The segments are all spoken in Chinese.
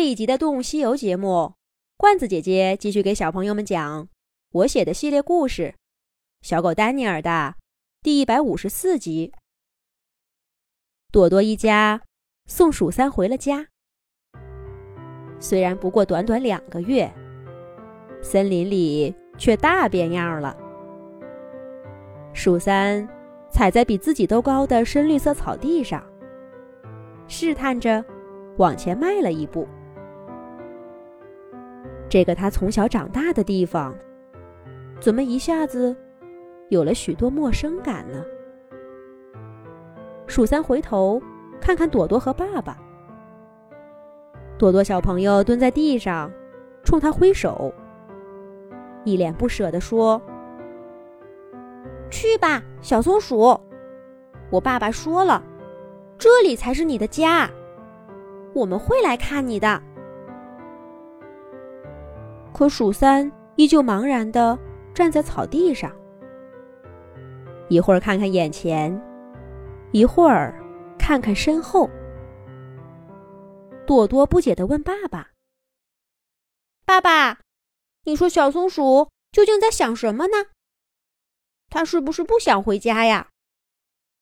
这一集的《动物西游》节目，罐子姐姐继续给小朋友们讲我写的系列故事《小狗丹尼尔》的第一百五十四集。朵朵一家送鼠三回了家，虽然不过短短两个月，森林里却大变样了。鼠三踩在比自己都高的深绿色草地上，试探着往前迈了一步。这个他从小长大的地方，怎么一下子有了许多陌生感呢？鼠三回头看看朵朵和爸爸，朵朵小朋友蹲在地上，冲他挥手，一脸不舍地说：“去吧，小松鼠，我爸爸说了，这里才是你的家，我们会来看你的。”可鼠三依旧茫然地站在草地上，一会儿看看眼前，一会儿看看身后。朵朵不解地问爸爸：“爸爸，你说小松鼠究竟在想什么呢？它是不是不想回家呀？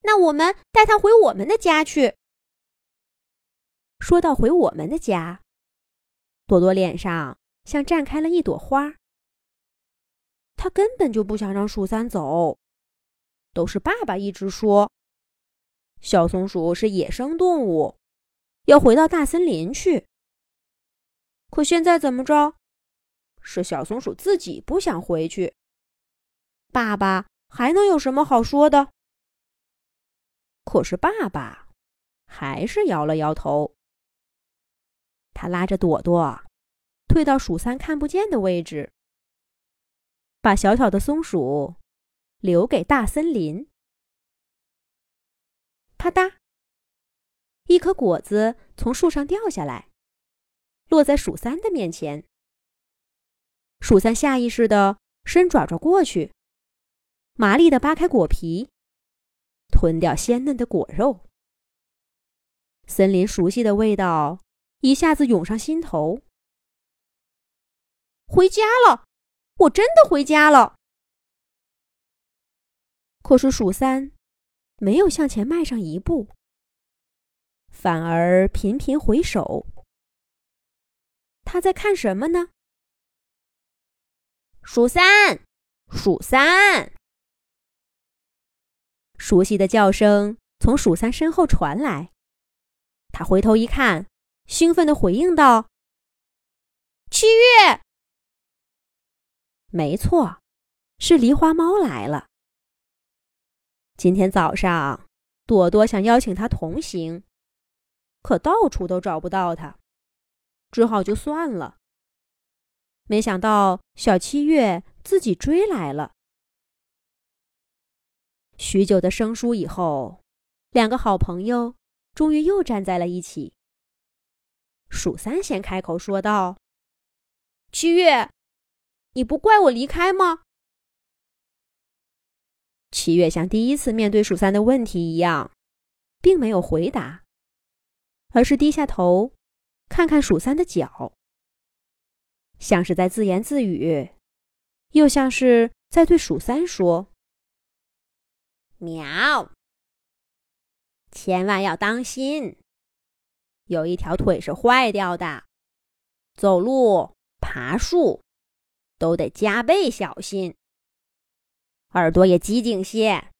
那我们带它回我们的家去。”说到回我们的家，朵朵脸上。像绽开了一朵花。他根本就不想让鼠三走，都是爸爸一直说，小松鼠是野生动物，要回到大森林去。可现在怎么着？是小松鼠自己不想回去，爸爸还能有什么好说的？可是爸爸还是摇了摇头，他拉着朵朵。退到鼠三看不见的位置，把小小的松鼠留给大森林。啪嗒，一颗果子从树上掉下来，落在鼠三的面前。鼠三下意识的伸爪爪过去，麻利的扒开果皮，吞掉鲜嫩的果肉。森林熟悉的味道一下子涌上心头。回家了，我真的回家了。可是鼠三没有向前迈上一步，反而频频回首。他在看什么呢？鼠三，鼠三，熟悉的叫声从鼠三身后传来。他回头一看，兴奋的回应道：“七月。”没错，是狸花猫来了。今天早上，朵朵想邀请他同行，可到处都找不到他，只好就算了。没想到小七月自己追来了。许久的生疏以后，两个好朋友终于又站在了一起。鼠三先开口说道：“七月。”你不怪我离开吗？七月像第一次面对鼠三的问题一样，并没有回答，而是低下头看看鼠三的脚，像是在自言自语，又像是在对鼠三说：“喵，千万要当心，有一条腿是坏掉的，走路、爬树。”都得加倍小心，耳朵也机警些。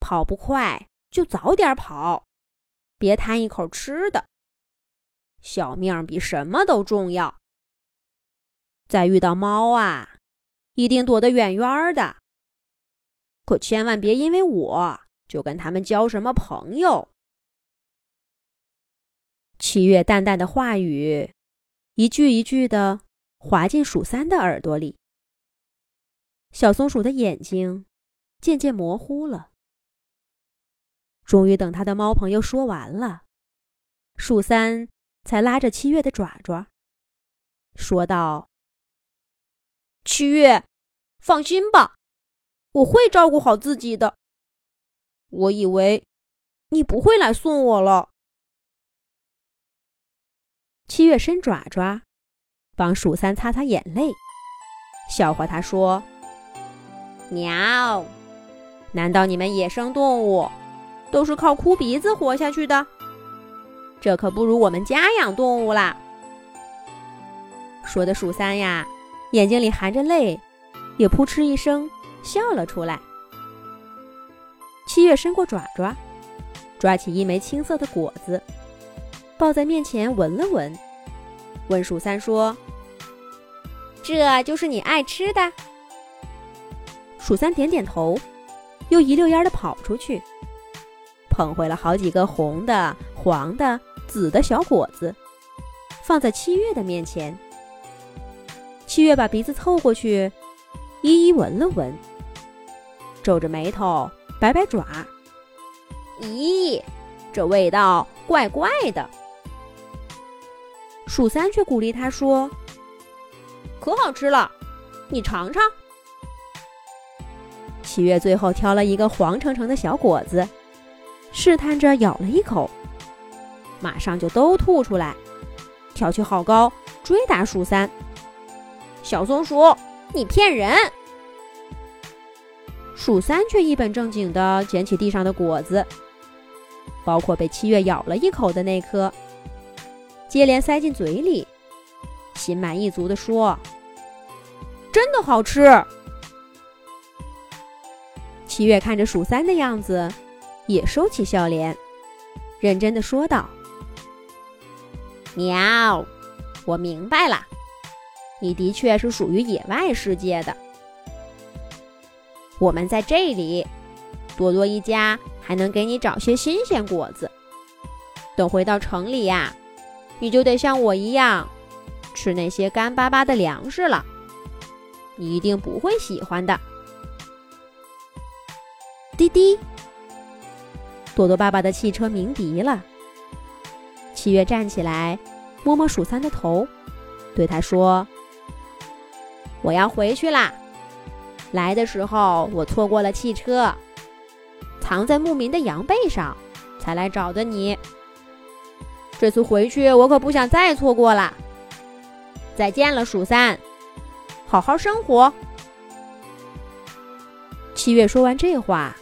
跑不快就早点跑，别贪一口吃的。小命比什么都重要。再遇到猫啊，一定躲得远远的。可千万别因为我就跟他们交什么朋友。七月淡淡的话语，一句一句的。滑进鼠三的耳朵里，小松鼠的眼睛渐渐模糊了。终于等他的猫朋友说完了，鼠三才拉着七月的爪爪，说道：“七月，放心吧，我会照顾好自己的。我以为你不会来送我了。”七月伸爪爪，帮鼠三擦擦眼泪，笑话他说：“喵，难道你们野生动物都是靠哭鼻子活下去的？这可不如我们家养动物啦！”说的鼠三呀，眼睛里含着泪，也扑哧一声笑了出来。七月伸过爪爪，抓起一枚青色的果子，抱在面前闻了闻，问鼠三说：“这就是你爱吃的？”鼠三点点头，又一溜烟的跑出去，捧回了好几个红的、黄的、紫的小果子，放在七月的面前。七月把鼻子凑过去，一一闻了闻，皱着眉头，摆摆爪。咦，这味道怪怪的。鼠三却鼓励他说：“可好吃了，你尝尝。”七月最后挑了一个黄澄澄的小果子，试探着咬了一口，马上就都吐出来，跳起好高，追打鼠三。小松鼠，你骗人！鼠三却一本正经地捡起地上的果子，包括被七月咬了一口的那颗，接连塞进嘴里，心满意足地说：“真的好吃。”七月看着鼠三的样子，也收起笑脸，认真地说道：“喵，我明白了。”你的确是属于野外世界的，我们在这里，多多一家还能给你找些新鲜果子。等回到城里呀，你就得像我一样，吃那些干巴巴的粮食了。你一定不会喜欢的。滴滴，多多爸爸的汽车鸣笛了。七月站起来，摸摸鼠三的头，对他说。我要回去啦！来的时候我错过了汽车，藏在牧民的羊背上，才来找的你。这次回去我可不想再错过了。再见了，鼠三，好好生活。七月说完这话，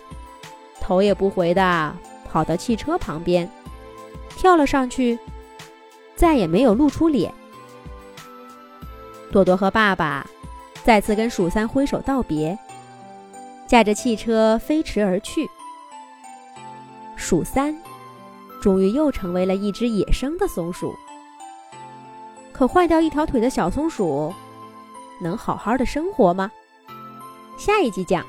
头也不回的跑到汽车旁边，跳了上去，再也没有露出脸。多多和爸爸。再次跟鼠三挥手道别，驾着汽车飞驰而去。鼠三终于又成为了一只野生的松鼠。可坏掉一条腿的小松鼠，能好好的生活吗？下一集讲。